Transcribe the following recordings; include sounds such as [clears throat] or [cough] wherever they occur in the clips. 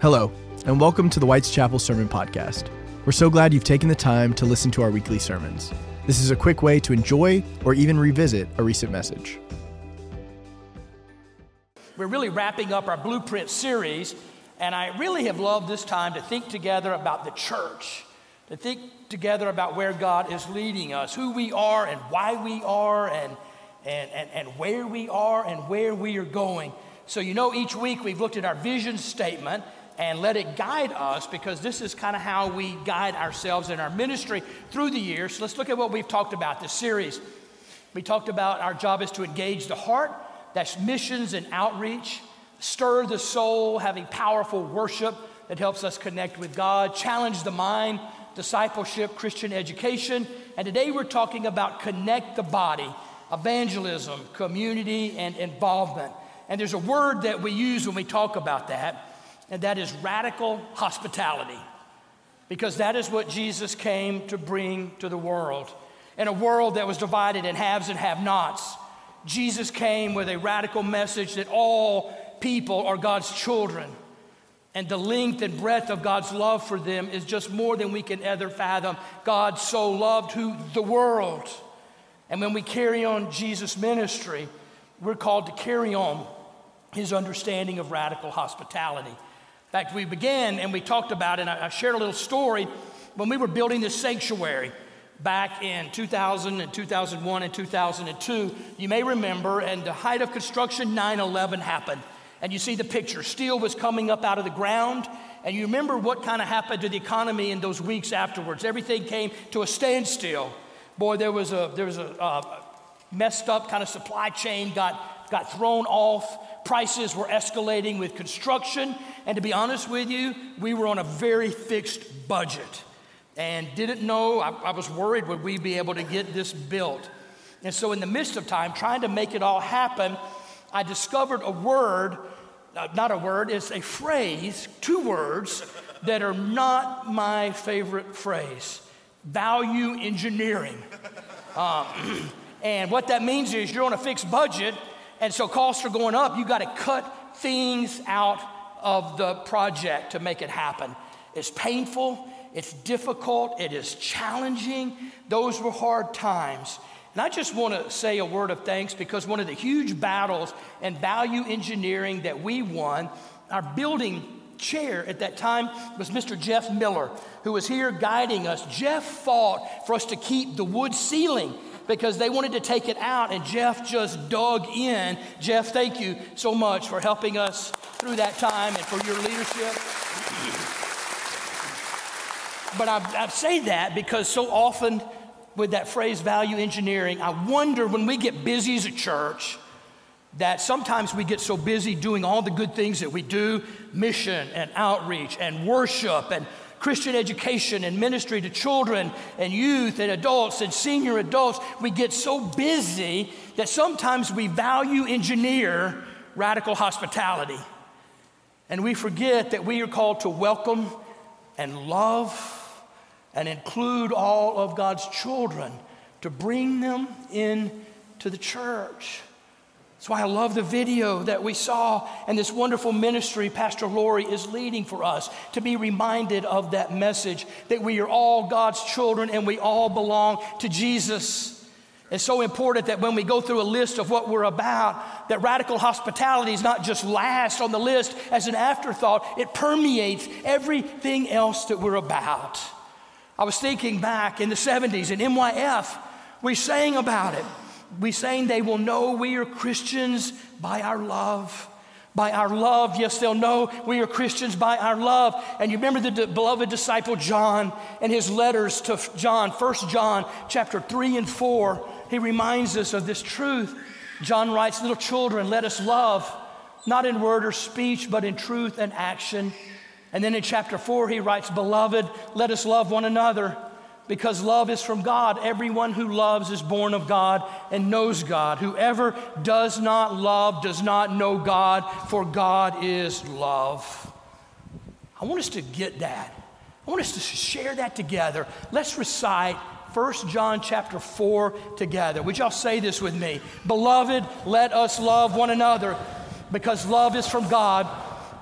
Hello, and welcome to the White's Chapel Sermon Podcast. We're so glad you've taken the time to listen to our weekly sermons. This is a quick way to enjoy or even revisit a recent message. We're really wrapping up our blueprint series, and I really have loved this time to think together about the church, to think together about where God is leading us, who we are, and why we are, and, and, and, and where we are, and where we are going. So, you know, each week we've looked at our vision statement and let it guide us because this is kind of how we guide ourselves in our ministry through the years. So let's look at what we've talked about this series. We talked about our job is to engage the heart, that's missions and outreach, stir the soul, having powerful worship that helps us connect with God, challenge the mind, discipleship, Christian education. And today we're talking about connect the body, evangelism, community, and involvement. And there's a word that we use when we talk about that and that is radical hospitality. Because that is what Jesus came to bring to the world. In a world that was divided in haves and have nots, Jesus came with a radical message that all people are God's children. And the length and breadth of God's love for them is just more than we can ever fathom. God so loved who the world. And when we carry on Jesus' ministry, we're called to carry on his understanding of radical hospitality. In fact, we began and we talked about it, and I shared a little story when we were building this sanctuary back in 2000 and 2001 and 2002. You may remember, and the height of construction, 9 11 happened. And you see the picture. Steel was coming up out of the ground. And you remember what kind of happened to the economy in those weeks afterwards. Everything came to a standstill. Boy, there was a, there was a uh, messed up kind of supply chain, got, got thrown off prices were escalating with construction. And to be honest with you, we were on a very fixed budget and didn't know. I, I, was worried would we be able to get this built. And so, in the midst of time, trying to make it all happen, I discovered a word, uh, not a word, it's a phrase, two words that are not my favorite phrase value engineering. Um, [clears throat] and what that means is you're on a fixed budget and so costs are going up. You got to cut things out of the project to make it happen. It's painful, it's difficult, it is challenging. Those were hard times. And I just want to say a word of thanks because one of the huge battles and value engineering that we won, our building chair at that time was Mr. Jeff Miller, who was here guiding us. Jeff fought for us to keep the wood ceiling because they wanted to take it out, and Jeff just dug in. Jeff, thank you so much for helping us through that time and for your leadership. But I, I say that because so often with that phrase value engineering, I wonder when we get busy as a church that sometimes we get so busy doing all the good things that we do mission and outreach and worship and Christian education and ministry to children and youth and adults and senior adults, we get so busy that sometimes we value engineer radical hospitality. And we forget that we are called to welcome and love and include all of God's children to bring them into the church. That's why I love the video that we saw and this wonderful ministry Pastor Lori is leading for us to be reminded of that message that we are all God's children and we all belong to Jesus. It's so important that when we go through a list of what we're about, that radical hospitality is not just last on the list as an afterthought, it permeates everything else that we're about. I was thinking back in the 70s in MYF, we sang about it we saying they will know we are Christians by our love. By our love, yes, they'll know we are Christians by our love. And you remember the beloved disciple John and his letters to John, First John chapter 3 and 4. He reminds us of this truth. John writes, Little children, let us love, not in word or speech, but in truth and action. And then in chapter 4, he writes, Beloved, let us love one another because love is from God. Everyone who loves is born of God and knows God. Whoever does not love does not know God, for God is love. I want us to get that. I want us to share that together. Let's recite 1 John chapter 4 together. Would y'all say this with me? Beloved, let us love one another because love is from God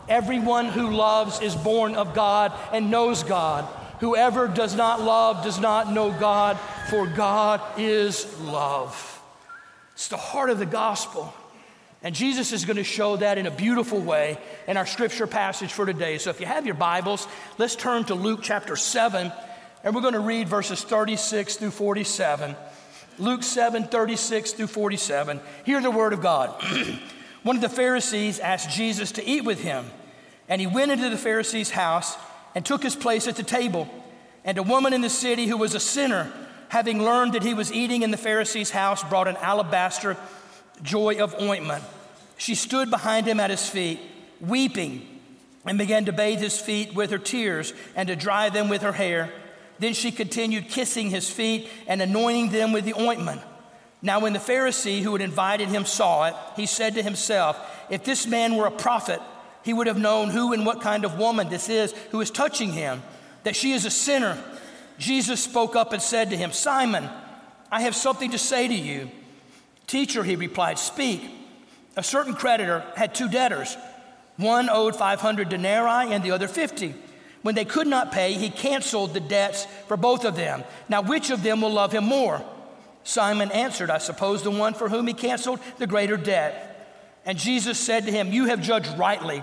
Everyone who loves is born of God and knows God. Whoever does not love does not know God, for God is love. It's the heart of the gospel. And Jesus is going to show that in a beautiful way in our scripture passage for today. So if you have your Bibles, let's turn to Luke chapter 7, and we're going to read verses 36 through 47. Luke 7, 36 through 47. Hear the word of God. [clears throat] One of the Pharisees asked Jesus to eat with him, and he went into the Pharisee's house and took his place at the table. And a woman in the city who was a sinner, having learned that he was eating in the Pharisee's house, brought an alabaster joy of ointment. She stood behind him at his feet, weeping, and began to bathe his feet with her tears and to dry them with her hair. Then she continued kissing his feet and anointing them with the ointment. Now, when the Pharisee who had invited him saw it, he said to himself, If this man were a prophet, he would have known who and what kind of woman this is who is touching him, that she is a sinner. Jesus spoke up and said to him, Simon, I have something to say to you. Teacher, he replied, Speak. A certain creditor had two debtors. One owed 500 denarii and the other 50. When they could not pay, he canceled the debts for both of them. Now, which of them will love him more? Simon answered, I suppose the one for whom he canceled the greater debt. And Jesus said to him, You have judged rightly.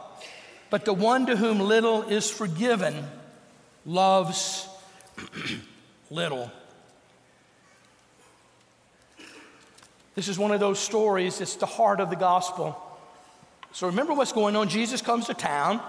But the one to whom little is forgiven loves [clears throat] little. This is one of those stories, it's the heart of the gospel. So remember what's going on. Jesus comes to town,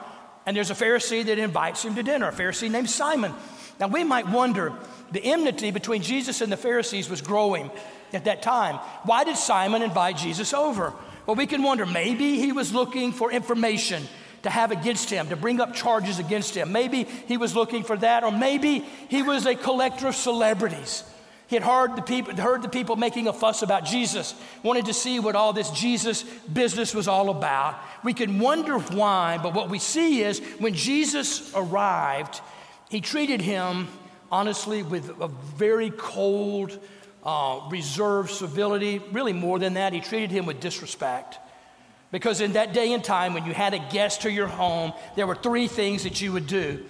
and there's a Pharisee that invites him to dinner, a Pharisee named Simon. Now, we might wonder the enmity between Jesus and the Pharisees was growing at that time. Why did Simon invite Jesus over? Well, we can wonder maybe he was looking for information to have against him, to bring up charges against him. Maybe he was looking for that, or maybe he was a collector of celebrities. He had heard the people, heard the people making a fuss about Jesus, wanted to see what all this Jesus business was all about. We can wonder why, but what we see is when Jesus arrived, he treated him honestly with a very cold, uh, reserved civility. Really, more than that, he treated him with disrespect. Because in that day and time, when you had a guest to your home, there were three things that you would do.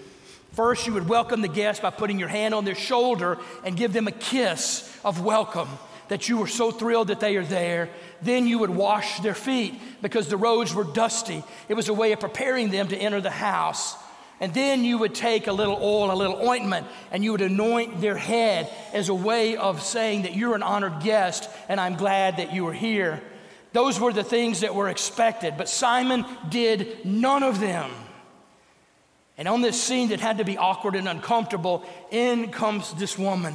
First, you would welcome the guest by putting your hand on their shoulder and give them a kiss of welcome that you were so thrilled that they are there. Then you would wash their feet because the roads were dusty. It was a way of preparing them to enter the house. And then you would take a little oil, a little ointment, and you would anoint their head as a way of saying that you're an honored guest and I'm glad that you are here. Those were the things that were expected, but Simon did none of them. And on this scene that had to be awkward and uncomfortable, in comes this woman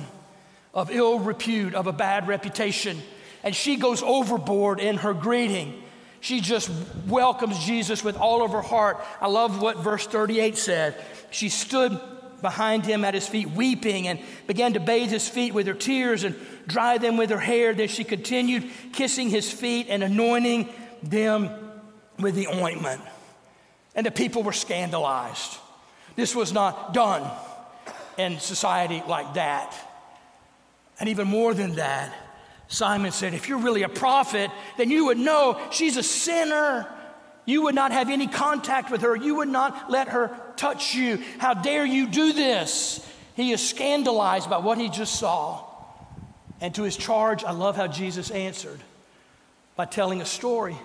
of ill repute, of a bad reputation, and she goes overboard in her greeting. She just welcomes Jesus with all of her heart. I love what verse 38 said. She stood behind him at his feet, weeping, and began to bathe his feet with her tears and dry them with her hair. Then she continued kissing his feet and anointing them with the ointment. And the people were scandalized. This was not done in society like that. And even more than that, Simon said, If you're really a prophet, then you would know she's a sinner. You would not have any contact with her. You would not let her touch you. How dare you do this? He is scandalized by what he just saw. And to his charge, I love how Jesus answered by telling a story,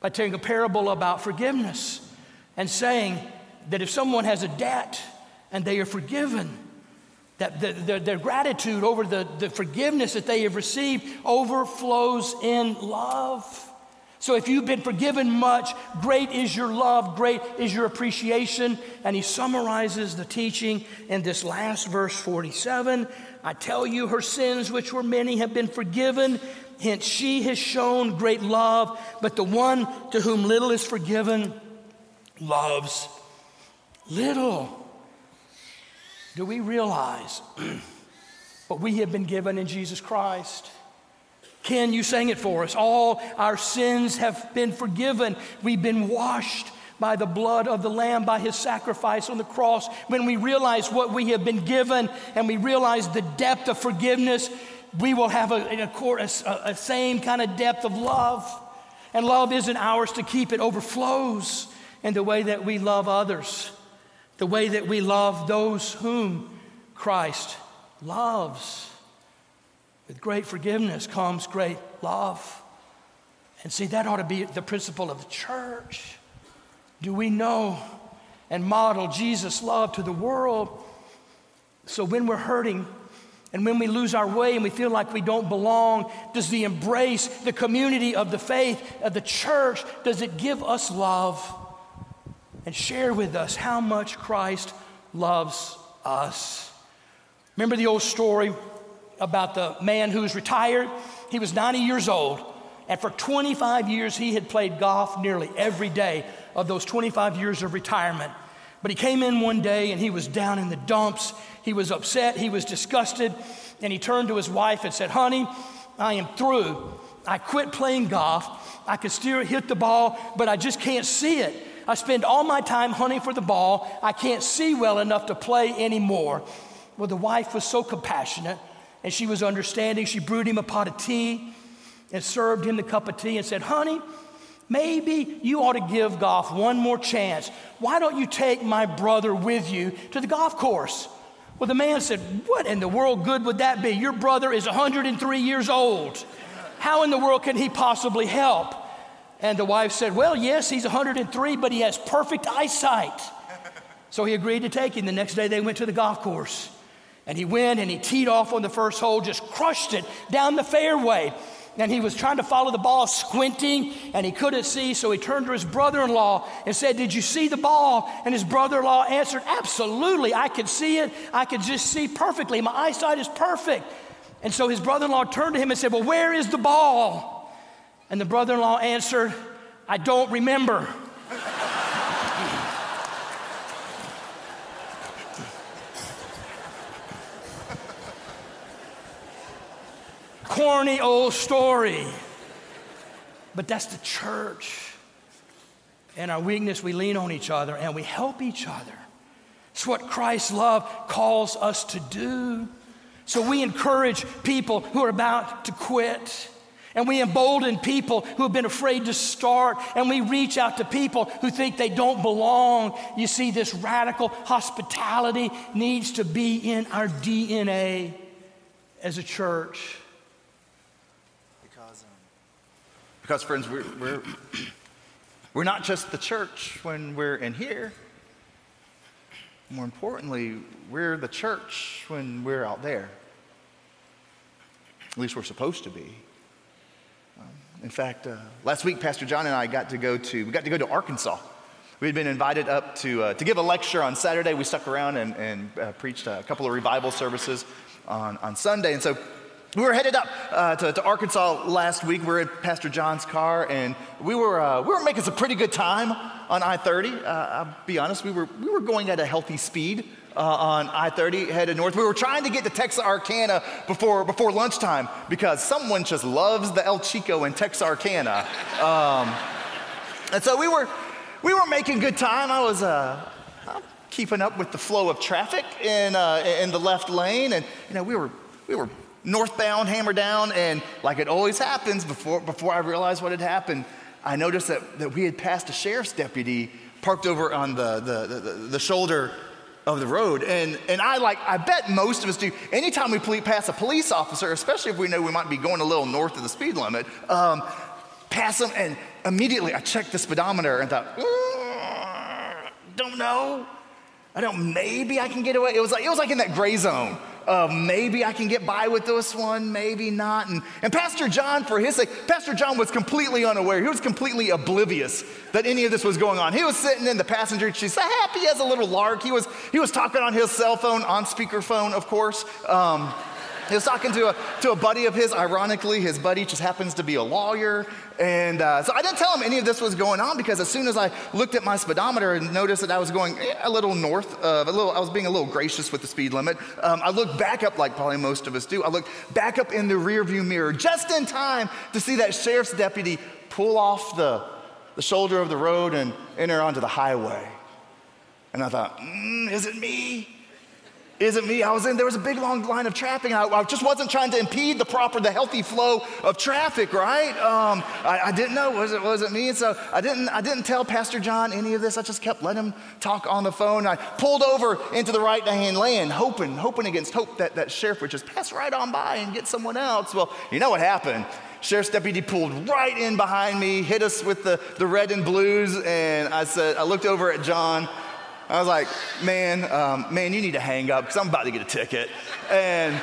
by telling a parable about forgiveness, and saying that if someone has a debt and they are forgiven, that the, the, their gratitude over the, the forgiveness that they have received overflows in love. So if you've been forgiven much, great is your love, great is your appreciation. And he summarizes the teaching in this last verse 47. I tell you, her sins, which were many, have been forgiven. Hence, she has shown great love. But the one to whom little is forgiven loves little. Do we realize [clears throat] what we have been given in Jesus Christ? Ken, you sang it for us. All our sins have been forgiven. We've been washed by the blood of the Lamb, by his sacrifice on the cross. When we realize what we have been given and we realize the depth of forgiveness, we will have a, a, a, a same kind of depth of love. And love isn't ours to keep, it overflows in the way that we love others, the way that we love those whom Christ loves. With great forgiveness comes great love. And see, that ought to be the principle of the church. Do we know and model Jesus' love to the world? So when we're hurting and when we lose our way and we feel like we don't belong, does the embrace, the community of the faith, of the church, does it give us love and share with us how much Christ loves us? Remember the old story about the man who's retired. He was 90 years old, and for 25 years he had played golf nearly every day of those 25 years of retirement. But he came in one day and he was down in the dumps. He was upset, he was disgusted, and he turned to his wife and said, Honey, I am through. I quit playing golf. I can still hit the ball, but I just can't see it. I spend all my time hunting for the ball. I can't see well enough to play anymore. Well, the wife was so compassionate and she was understanding. She brewed him a pot of tea and served him the cup of tea and said, Honey, maybe you ought to give golf one more chance. Why don't you take my brother with you to the golf course? Well, the man said, What in the world good would that be? Your brother is 103 years old. How in the world can he possibly help? And the wife said, Well, yes, he's 103, but he has perfect eyesight. So he agreed to take him. The next day they went to the golf course. And he went and he teed off on the first hole, just crushed it down the fairway. And he was trying to follow the ball, squinting, and he couldn't see. So he turned to his brother in law and said, Did you see the ball? And his brother in law answered, Absolutely. I could see it. I could just see perfectly. My eyesight is perfect. And so his brother in law turned to him and said, Well, where is the ball? And the brother in law answered, I don't remember. Corny old story. But that's the church. In our weakness, we lean on each other and we help each other. It's what Christ's love calls us to do. So we encourage people who are about to quit. And we embolden people who have been afraid to start. And we reach out to people who think they don't belong. You see, this radical hospitality needs to be in our DNA as a church. Because, friends, we're, we're, we're not just the church when we're in here. More importantly, we're the church when we're out there. At least we're supposed to be. Um, in fact, uh, last week, Pastor John and I got to go to, we got to go to Arkansas. We had been invited up to, uh, to give a lecture on Saturday. We stuck around and, and uh, preached a couple of revival services on, on Sunday. And so we were headed up uh, to, to, Arkansas last week. We were in Pastor John's car, and we were, uh, we were making some pretty good time on I 30. Uh, I'll be honest, we were, we were going at a healthy speed uh, on I 30 headed north. We were trying to get to Texarkana before, before lunchtime because someone just loves the El Chico in Texarkana. Um, and so we were, we were making good time. I was uh, keeping up with the flow of traffic in, uh, in the left lane, and you know, we were, we were northbound, hammer down, and like it always happens, before, before I realized what had happened, I noticed that, that we had passed a sheriff's deputy parked over on the, the, the, the shoulder of the road. And, and I like, I bet most of us do. Anytime we pass a police officer, especially if we know we might be going a little north of the speed limit, um, pass them, and immediately I checked the speedometer and thought, don't know. I don't, maybe I can get away. It was like, it was like in that gray zone uh, maybe I can get by with this one, maybe not. And, and Pastor John, for his sake, Pastor John was completely unaware. He was completely oblivious that any of this was going on. He was sitting in the passenger seat, happy as a little lark. He was, he was talking on his cell phone, on speakerphone, of course. Um, he was talking to a, to a buddy of his. Ironically, his buddy just happens to be a lawyer. And uh, so I didn't tell him any of this was going on because as soon as I looked at my speedometer and noticed that I was going a little north of a little, I was being a little gracious with the speed limit. Um, I looked back up like probably most of us do. I looked back up in the rearview mirror just in time to see that sheriff's deputy pull off the, the shoulder of the road and enter onto the highway. And I thought, mm, is it me? Is it me? I was in, there was a big long line of traffic. I, I, just wasn't trying to impede the proper, the healthy flow of traffic, right? Um, I, I, didn't know, was it, was it me? And so I didn't, I didn't tell Pastor John any of this. I just kept letting him talk on the phone. I pulled over into the right hand lane, hoping, hoping against hope that that sheriff would just pass right on by and get someone else. Well, you know what happened? Sheriff's deputy pulled right in behind me, hit us with the, the red and blues, and I said, I looked over at John I was like, man, um, man, you need to hang up because I'm about to get a ticket. And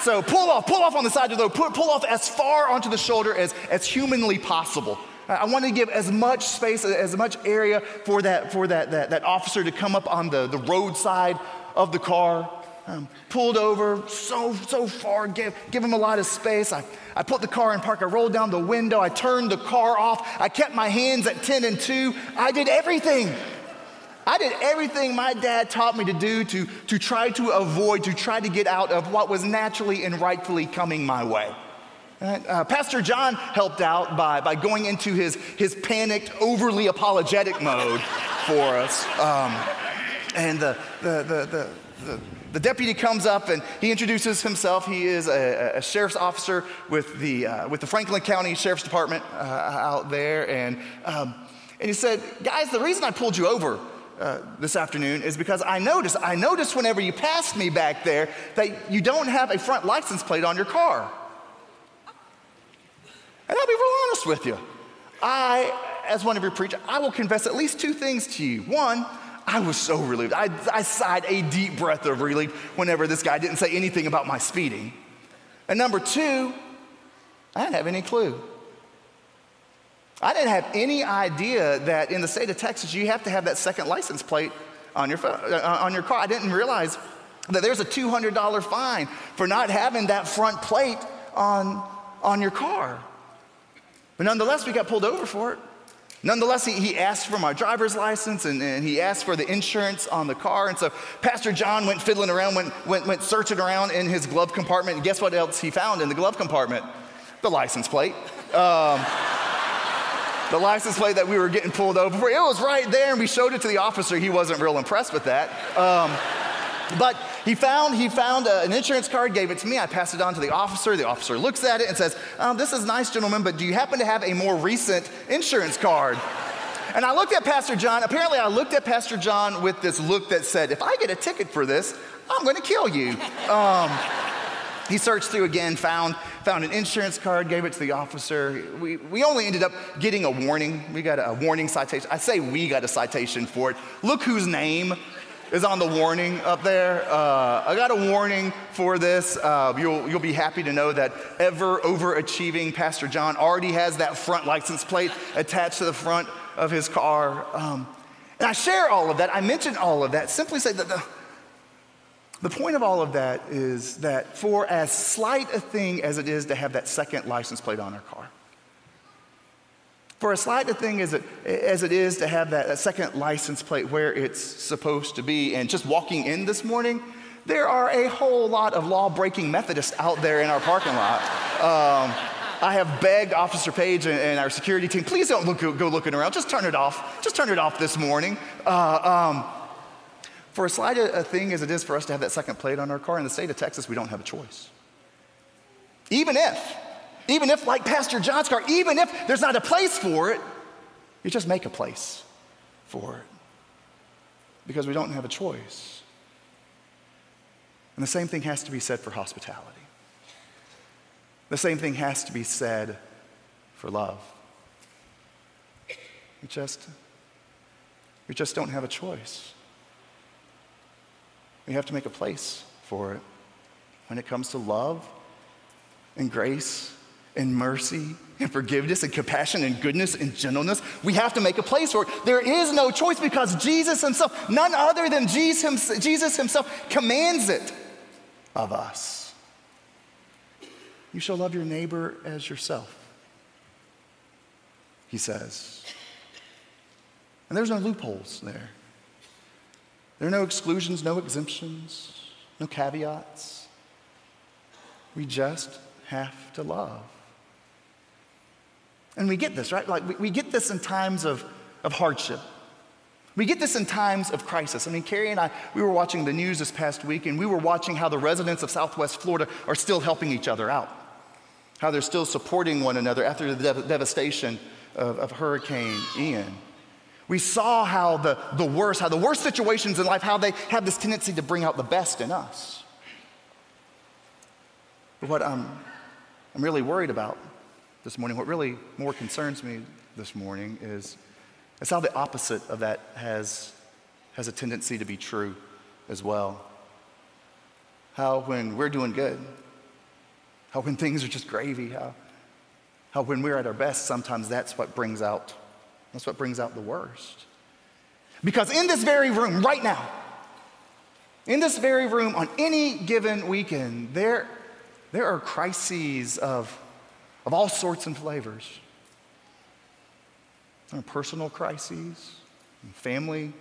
so pull off, pull off on the side of the road, pull, pull off as far onto the shoulder as, as humanly possible. I wanted to give as much space, as much area for that, for that, that, that officer to come up on the, the roadside of the car. Um, pulled over so, so far, give, give him a lot of space. I, I put the car in park. I rolled down the window. I turned the car off. I kept my hands at 10 and 2. I did everything. I did everything my dad taught me to do to, to try to avoid, to try to get out of what was naturally and rightfully coming my way. Uh, Pastor John helped out by, by going into his, his panicked, overly apologetic mode [laughs] for us. Um, and the, the, the, the, the, deputy comes up and he introduces himself. He is a, a sheriff's officer with the, uh, with the Franklin County Sheriff's Department uh, out there. And, um, and he said, Guys, the reason I pulled you over uh, this afternoon is because I noticed, I noticed whenever you passed me back there that you don't have a front license plate on your car. And I'll be real honest with you. I, as one of your preachers, I will confess at least two things to you. One, I was so relieved. I, I sighed a deep breath of relief whenever this guy didn't say anything about my speeding. And number two, I didn't have any clue. I didn't have any idea that in the state of Texas, you have to have that second license plate on your, uh, on your car. I didn't realize that there's a $200 fine for not having that front plate on, on your car. But nonetheless, we got pulled over for it. Nonetheless, he, he asked for my driver's license and, and, he asked for the insurance on the car. And so Pastor John went fiddling around, went, went, went searching around in his glove compartment. And guess what else he found in the glove compartment? The license plate. Um, the license plate that we were getting pulled over for. It was right there, and we showed it to the officer. He wasn't real impressed with that. Um, but he found he found a, an insurance card, gave it to me. I passed it on to the officer. The officer looks at it and says, um, "This is nice, gentlemen, but do you happen to have a more recent insurance card?" And I looked at Pastor John. Apparently, I looked at Pastor John with this look that said, "If I get a ticket for this, I'm going to kill you." Um, he searched through again, found, found an insurance card, gave it to the officer. We, we only ended up getting a warning. We got a warning citation. I say we got a citation for it. Look whose name is on the warning up there. Uh, I got a warning for this. Uh, you'll, you'll be happy to know that ever overachieving Pastor John already has that front license plate attached to the front of his car. Um, and I share all of that. I mention all of that. Simply say that the, the point of all of that is that for as slight a thing as it is to have that second license plate on our car, for as slight a thing as it, as it is to have that, that second license plate where it's supposed to be, and just walking in this morning, there are a whole lot of law breaking Methodists out there in our parking lot. Um, I have begged Officer Page and, and, our security team, please don't look, go looking around. Just turn it off. Just turn it off this morning. Uh, um, for as slight a thing as it is for us to have that second plate on our car, in the state of Texas, we don't have a choice. Even if, even if, like Pastor John's car, even if there's not a place for it, you just make a place for it because we don't have a choice. And the same thing has to be said for hospitality. The same thing has to be said for love. We just, we just don't have a choice. We have to make a place for it. When it comes to love and grace and mercy and forgiveness and compassion and goodness and gentleness, we have to make a place for it. There is no choice because Jesus Himself, none other than Jesus Himself, commands it of us. you shall love your neighbor as yourself, he says. And there's no loopholes there. There are no exclusions, no exemptions, no caveats. We just have to love. And we get this, right? Like we, we get this in times of, of hardship. We get this in times of crisis. I mean, Carrie and I, we were watching the news this past week, and we were watching how the residents of Southwest Florida are still helping each other out, how they're still supporting one another after the dev- devastation of, of Hurricane Ian. We saw how the, the worst, how the worst situations in life, how they have this tendency to bring out the best in us. But what I'm, I'm really worried about this morning, what really more concerns me this morning is, is how the opposite of that has, has a tendency to be true as well. How when we're doing good, how when things are just gravy, how, how when we're at our best, sometimes that's what brings out, that's what brings out the worst. Because in this very room right now, in this very room on any given weekend, there, there are crises of of all sorts and flavors. Personal crises, and family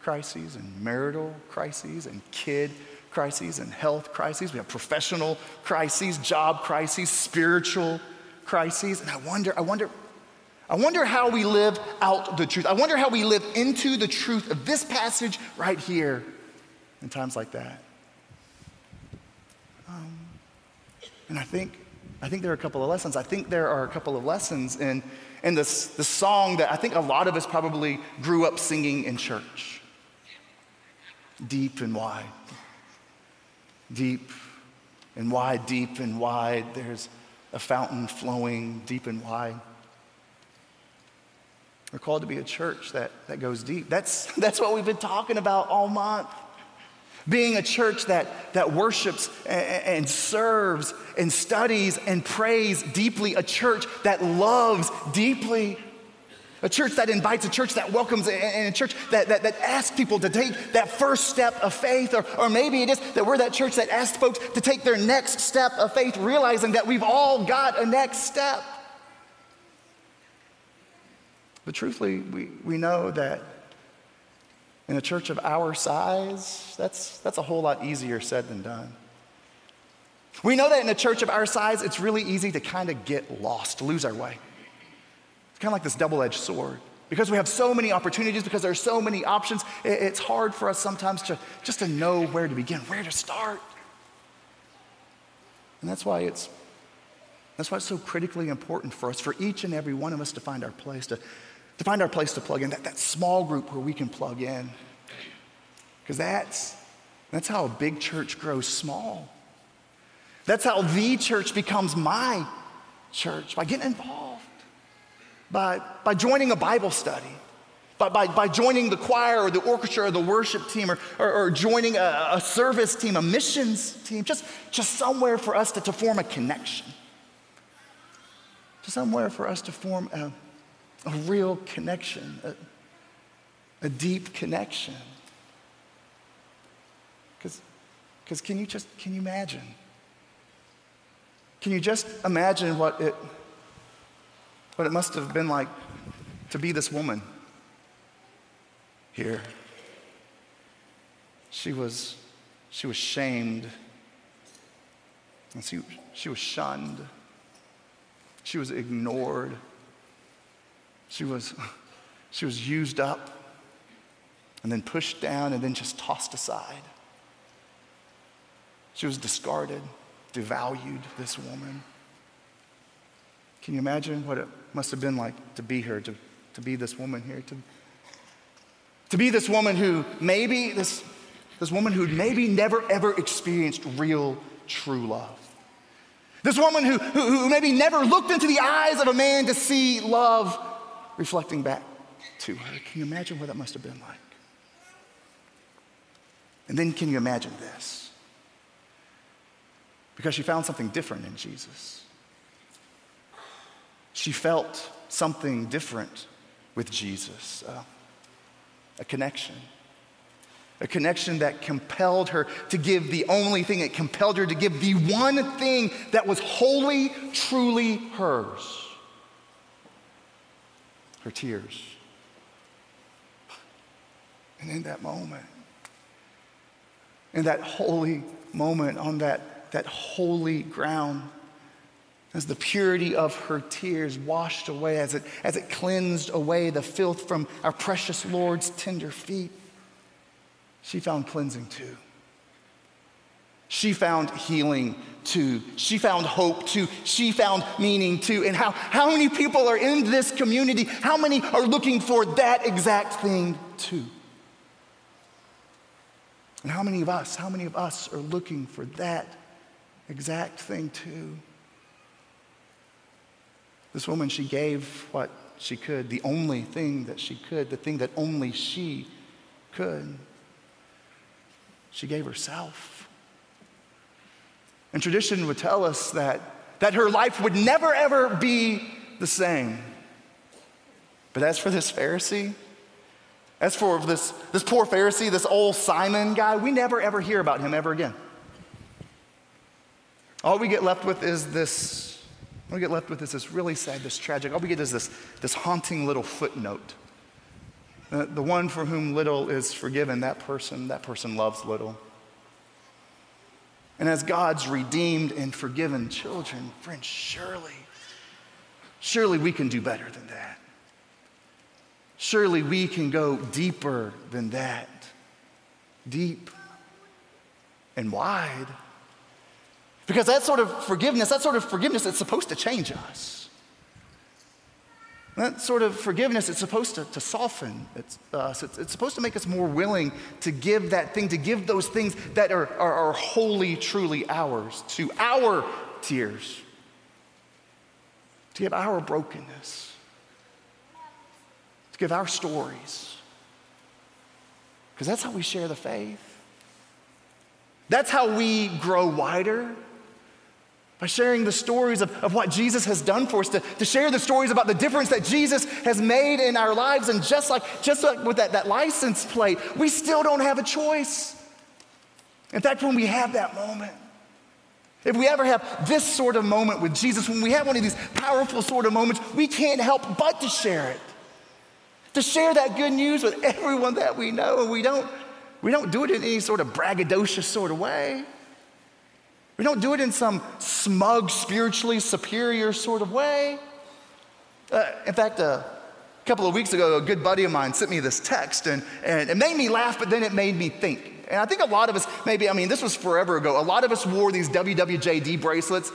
crises, and marital crises, and kid crises, and health crises. We have professional crises, job crises, spiritual crises. And I wonder, I wonder, I wonder how we live out the truth. I wonder how we live into the truth of this passage right here in times like that. Um, and I think I think there are a couple of lessons. I think there are a couple of lessons in, in this, this song that I think a lot of us probably grew up singing in church deep and wide. Deep and wide, deep and wide. There's a fountain flowing deep and wide. We're called to be a church that, that goes deep. That's, [laughs] that's what we've been talking about all month being a church that, that worships and, serves and studies and prays deeply, a church that loves deeply. A church that invites, a church that welcomes, and a church that, that, that asks people to take that first step of faith. Or, or maybe it is that we're that church that asks folks to take their next step of faith, realizing that we've all got a next step. But truthfully, we, we know that in a church of our size, that's, that's a whole lot easier said than done. We know that in a church of our size, it's really easy to kind of get lost, lose our way. It's kind of like this double edged sword. Because we have so many opportunities, because there are so many options, it's hard for us sometimes to just to know where to begin, where to start. And that's why it's that's why it's so critically important for us, for each and every one of us to find our place, to, to find our place to plug in, that, that small group where we can plug in. Because that's, that's how a big church grows small. That's how the church becomes my church, by getting involved, by, by joining a Bible study, by, by, by joining the choir or the orchestra or the worship team or, or, or joining a, a, service team, a missions team, just, just somewhere for us to, to form a connection. Just somewhere for us to form a, a real connection, a, a deep connection. Because can you just, can you imagine? Can you just imagine what it, what it must have been like to be this woman here? She was, she was shamed. And she, she was shunned. She was ignored. She was, she was used up and then pushed down and then just tossed aside. She was discarded, devalued, this woman. Can you imagine what it must have been like to be here, to, to be this woman here, to, to be this woman who maybe, this, this woman who maybe never ever experienced real, true love. This woman who, who, who maybe never looked into the eyes of a man to see love reflecting back to her. Can you imagine what that must have been like? And then can you imagine this? Because she found something different in Jesus. She felt something different with Jesus, uh, a connection. A connection that compelled her to give the only thing, it compelled her to give the one thing that was wholly, truly hers her tears. And in that moment, in that holy moment, on that, that holy ground, as the purity of her tears washed away, as it, as it cleansed away the filth from our precious Lord's tender feet, she found cleansing too. She found healing too. She found hope too. She found meaning too. And how, how many people are in this community? How many are looking for that exact thing too? And how many of us, how many of us are looking for that exact thing too? This woman, she gave what she could, the only thing that she could, the thing that only she could. She gave herself. And tradition would tell us that, that her life would never, ever be the same. But as for this Pharisee, as for this, this poor Pharisee, this old Simon guy, we never, ever hear about him ever again. All we get left with is this, all we get left with is this really sad, this tragic, all we get is this, this haunting little footnote uh, the one for whom little is forgiven, that person, that person loves little. And as God's redeemed and forgiven children, friends, surely, surely we can do better than that. Surely we can go deeper than that. Deep and wide. Because that sort of forgiveness, that sort of forgiveness, it's supposed to change us. That sort of forgiveness, it's supposed to, to soften it's, us. It's, it's, supposed to make us more willing to give that thing, to give those things that are, are, are wholly, truly ours, to our tears, to give our brokenness, to give our stories. Because that's how we share the faith. That's how we grow wider by sharing the stories of, of what Jesus has done for us, to, to share the stories about the difference that Jesus has made in our lives. And just like, just like with that, that license plate, we still don't have a choice. In fact, when we have that moment, if we ever have this sort of moment with Jesus, when we have one of these powerful sort of moments, we can't help but to share it. To share that good news with everyone that we know. And we don't, we don't do it in any sort of braggadocious sort of way. We don't do it in some smug, spiritually superior sort of way. Uh, in fact, a couple of weeks ago, a good buddy of mine sent me this text, and, and it made me laugh, but then it made me think. And I think a lot of us, maybe, I mean, this was forever ago, a lot of us wore these WWJD bracelets.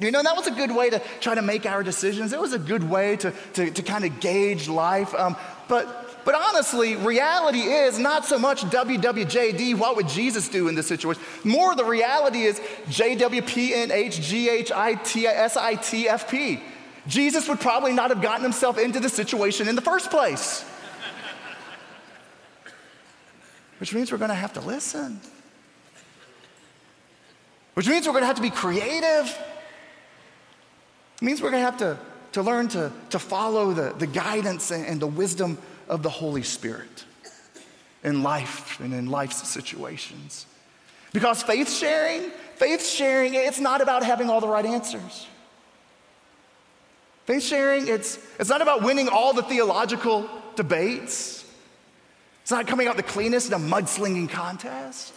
You know, that was a good way to try to make our decisions. It was a good way to, to, to kind of gauge life. Um, but but honestly, reality is not so much WWJD, what would Jesus do in this situation? More the reality is JWPNHGHITSITFP. Jesus would probably not have gotten himself into the situation in the first place. Which means we're going to have to listen. Which means we're going to have to be creative. It means we're going to have to, to learn to, to follow the, the guidance and, and the wisdom of the Holy Spirit in life and in life's situations. Because faith sharing, faith sharing, it's not about having all the right answers. Faith sharing, it's, it's not about winning all the theological debates. It's not coming out the cleanest in a mudslinging contest.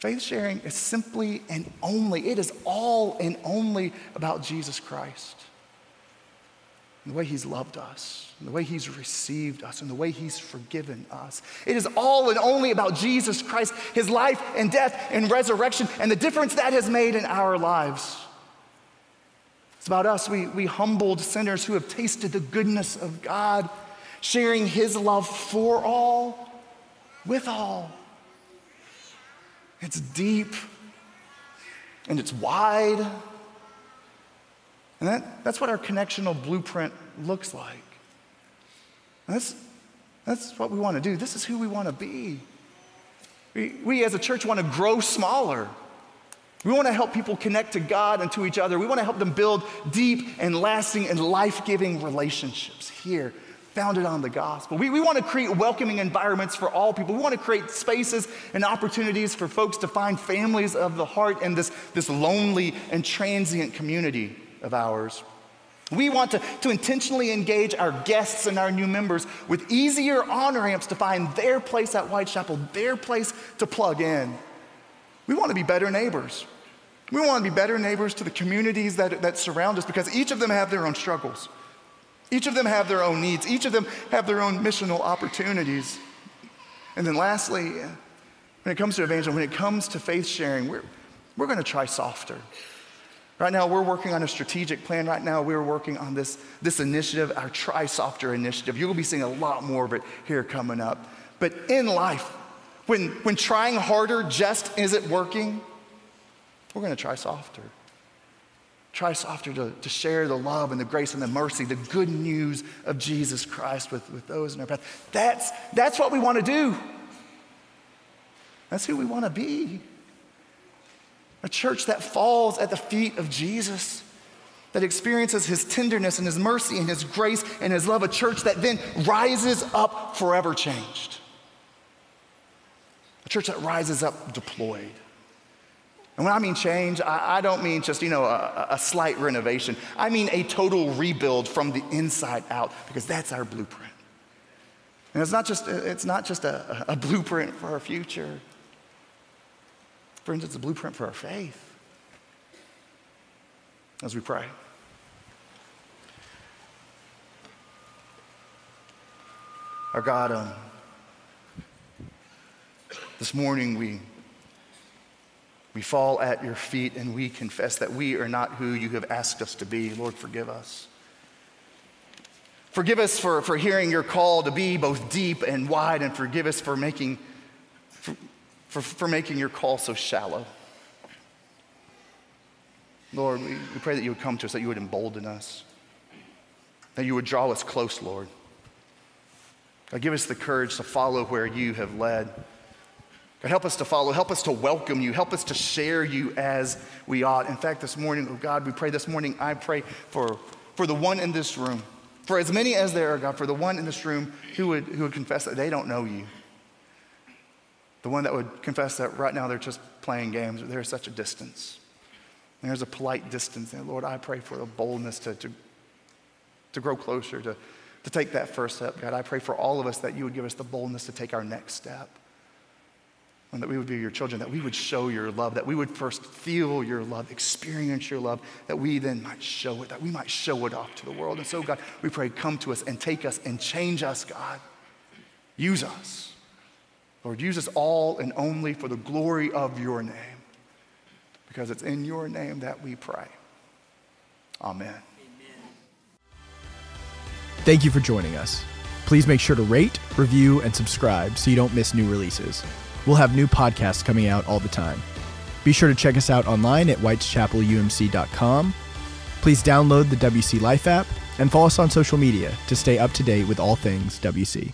Faith sharing is simply and only, it is all and only about Jesus Christ and the way He's loved us, and the way He's received us, and the way He's forgiven us. It is all and only about Jesus Christ, His life and death and resurrection, and the difference that has made in our lives. It's about us, we, we humbled sinners who have tasted the goodness of God, sharing His love for all, with all. It's deep and it's wide and that, that's what our connectional blueprint looks like. That's, that's what we want to do. This is who we want to be. We, we as a church want to grow smaller. We want to help people connect to God and to each other. We want to help them build deep and lasting and life giving relationships here founded on the gospel. We, we want to create welcoming environments for all people. We want to create spaces and opportunities for folks to find families of the heart in this, this lonely and transient community of ours. We want to, to intentionally engage our guests and our new members with easier on ramps to find their place at White's Chapel, their place to plug in. We want to be better neighbors. We want to be better neighbors to the communities that, that surround us because each of them have their own struggles. Each of them have their own needs. Each of them have their own missional opportunities. And then lastly, when it comes to evangelism, when it comes to faith sharing, we're, we're going to try softer. Right now, we're working on a strategic plan. Right now, we're working on this, this initiative, our Try Softer initiative. You'll be seeing a lot more of it here coming up. But in life, when, when trying harder just isn't working, we're going to try softer. Try softer to, to share the love and the grace and the mercy, the good news of Jesus Christ with, with those in our path. That's, that's what we want to do. That's who we want to be. A church that falls at the feet of Jesus, that experiences his tenderness and his mercy and his grace and his love. A church that then rises up forever changed. A church that rises up deployed. And when I mean change, I, I don't mean just, you know, a, a, slight renovation. I mean a total rebuild from the inside out, because that's our blueprint. And it's not just, it's not just a, a blueprint for our future. Friends, it's a blueprint for our faith. As we pray. Our God, um, this morning we we fall at your feet and we confess that we are not who you have asked us to be. Lord, forgive us. Forgive us for, for hearing your call to be both deep and wide, and forgive us for making, for, for making your call so shallow. Lord, we, we pray that you would come to us, that you would embolden us, that you would draw us close, Lord. God, give us the courage to follow where you have led. God, help us to follow, help us to welcome you, help us to share you as we ought. In fact, this morning, oh God, we pray this morning, I pray for, for the one in this room, for as many as there are, God, for the one in this room who would, who would confess that they don't know you. The one that would confess that right now they're just playing games, there's such a distance. There's a polite distance. And Lord, I pray for a boldness to, to, to grow closer, to, to take that first step. God, I pray for all of us that you would give us the boldness to take our next step and that we would be your children, that we would show your love, that we would first feel your love, experience your love, that we then might show it, that we might show it off to the world. And so, God, we pray, come to us and take us and change us, God. Use us. Lord, use us all and only for the glory of your name, because it's in your name that we pray. Amen. Thank you for joining us. Please make sure to rate, review, and subscribe so you don't miss new releases. We'll have new podcasts coming out all the time. Be sure to check us out online at whitechapelumc.com. Please download the WC Life app and follow us on social media to stay up to date with all things WC.